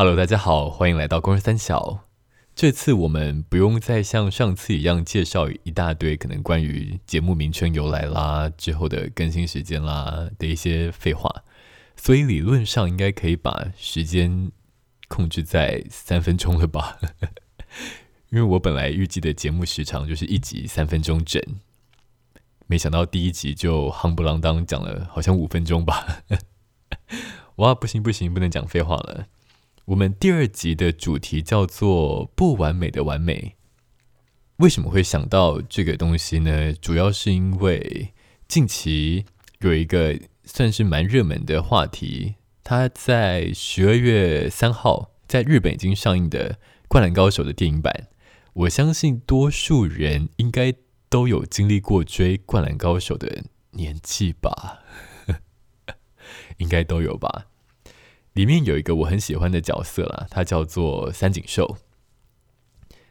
Hello，大家好，欢迎来到公司三小。这次我们不用再像上次一样介绍一大堆可能关于节目名称由来啦、之后的更新时间啦的一些废话，所以理论上应该可以把时间控制在三分钟了吧？因为我本来预计的节目时长就是一集三分钟整，没想到第一集就夯不啷当讲了好像五分钟吧。哇，不行不行，不能讲废话了。我们第二集的主题叫做“不完美的完美”。为什么会想到这个东西呢？主要是因为近期有一个算是蛮热门的话题，它在十二月三号在日本已经上映的《灌篮高手》的电影版。我相信多数人应该都有经历过追《灌篮高手》的年纪吧，应该都有吧。里面有一个我很喜欢的角色啦，他叫做三井寿。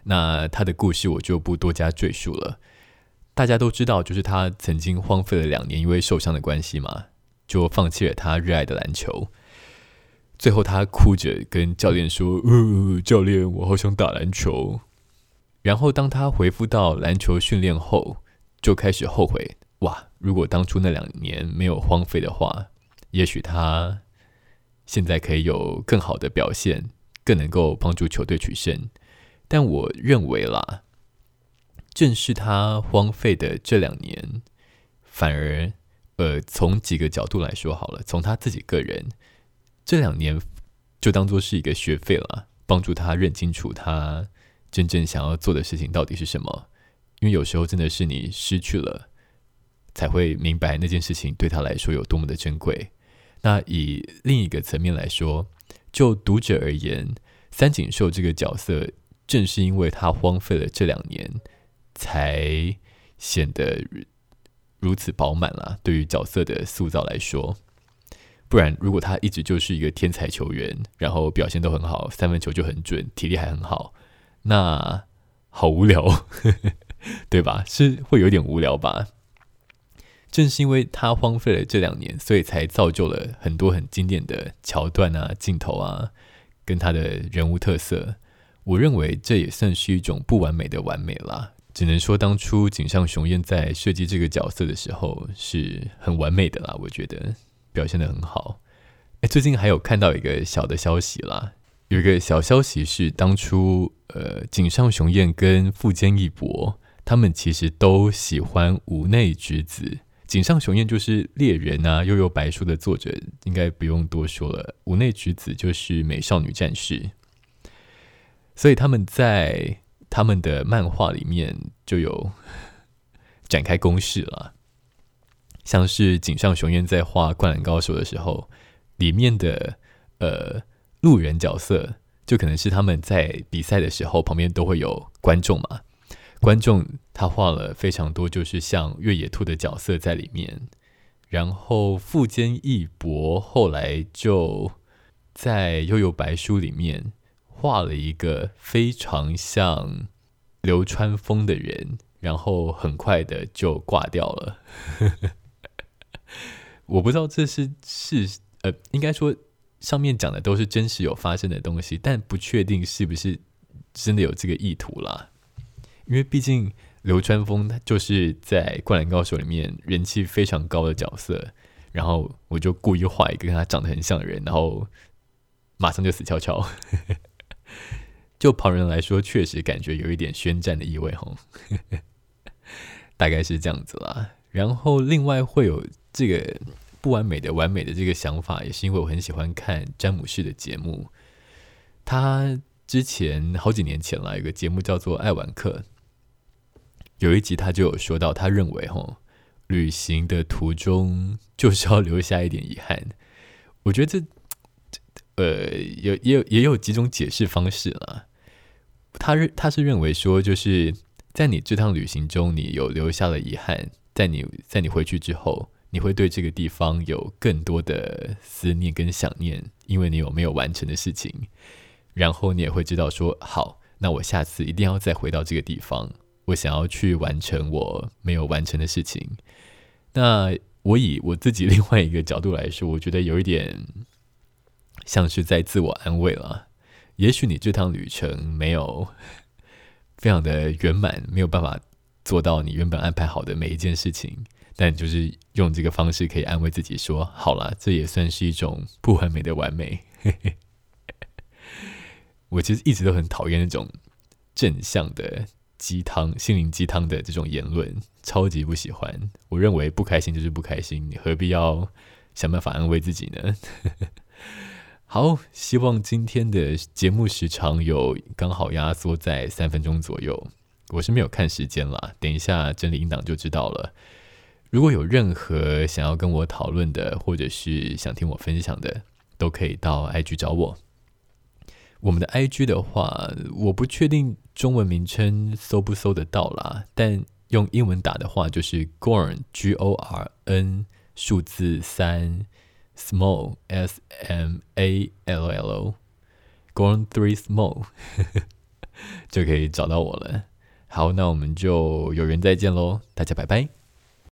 那他的故事我就不多加赘述了。大家都知道，就是他曾经荒废了两年，因为受伤的关系嘛，就放弃了他热爱的篮球。最后他哭着跟教练说：“呃，教练，我好想打篮球。”然后当他恢复到篮球训练后，就开始后悔：哇，如果当初那两年没有荒废的话，也许他。现在可以有更好的表现，更能够帮助球队取胜。但我认为啦，正是他荒废的这两年，反而，呃，从几个角度来说好了，从他自己个人，这两年就当做是一个学费了，帮助他认清楚他真正想要做的事情到底是什么。因为有时候真的是你失去了，才会明白那件事情对他来说有多么的珍贵。那以另一个层面来说，就读者而言，三井寿这个角色，正是因为他荒废了这两年，才显得如此饱满啦。对于角色的塑造来说，不然如果他一直就是一个天才球员，然后表现都很好，三分球就很准，体力还很好，那好无聊，对吧？是会有点无聊吧？正是因为他荒废了这两年，所以才造就了很多很经典的桥段啊、镜头啊，跟他的人物特色。我认为这也算是一种不完美的完美啦。只能说当初井上雄彦在设计这个角色的时候是很完美的啦，我觉得表现得很好。诶，最近还有看到一个小的消息啦，有一个小消息是当初呃井上雄彦跟富坚义博他们其实都喜欢屋内直子。井上雄彦就是《猎人》啊，《幽游白书》的作者，应该不用多说了。屋内直子就是《美少女战士》，所以他们在他们的漫画里面就有展开攻势了。像是井上雄彦在画《灌篮高手》的时候，里面的呃路人角色，就可能是他们在比赛的时候旁边都会有观众嘛。观众他画了非常多，就是像越野兔的角色在里面。然后富坚义博后来就在《幽游白书》里面画了一个非常像流川枫的人，然后很快的就挂掉了。我不知道这是是呃，应该说上面讲的都是真实有发生的东西，但不确定是不是真的有这个意图啦。因为毕竟流川枫他就是在《灌篮高手》里面人气非常高的角色，然后我就故意画一个跟他长得很像的人，然后马上就死翘翘。就旁人来说，确实感觉有一点宣战的意味吼，大概是这样子啦。然后另外会有这个不完美的完美的这个想法，也是因为我很喜欢看詹姆士的节目。他之前好几年前了，有个节目叫做《爱玩客》。有一集他就有说到，他认为哈，旅行的途中就是要留下一点遗憾。我觉得这，呃，有也有也有几种解释方式了。他认他是认为说，就是在你这趟旅行中，你有留下了遗憾，在你在你回去之后，你会对这个地方有更多的思念跟想念，因为你有没有完成的事情。然后你也会知道说，好，那我下次一定要再回到这个地方。我想要去完成我没有完成的事情。那我以我自己另外一个角度来说，我觉得有一点像是在自我安慰了。也许你这趟旅程没有 非常的圆满，没有办法做到你原本安排好的每一件事情，但就是用这个方式可以安慰自己说：好了，这也算是一种不完美的完美。我其实一直都很讨厌那种正向的鸡汤、心灵鸡汤的这种言论，超级不喜欢。我认为不开心就是不开心，你何必要想办法安慰自己呢？好，希望今天的节目时长有刚好压缩在三分钟左右。我是没有看时间啦，等一下整理音档就知道了。如果有任何想要跟我讨论的，或者是想听我分享的，都可以到 IG 找我。我们的 IG 的话，我不确定中文名称搜不搜得到啦，但用英文打的话就是 Gorn G O R N 数字三。Small S M A L L Gone Three Small 就可以找到我了。好，那我们就有缘再见喽，大家拜拜。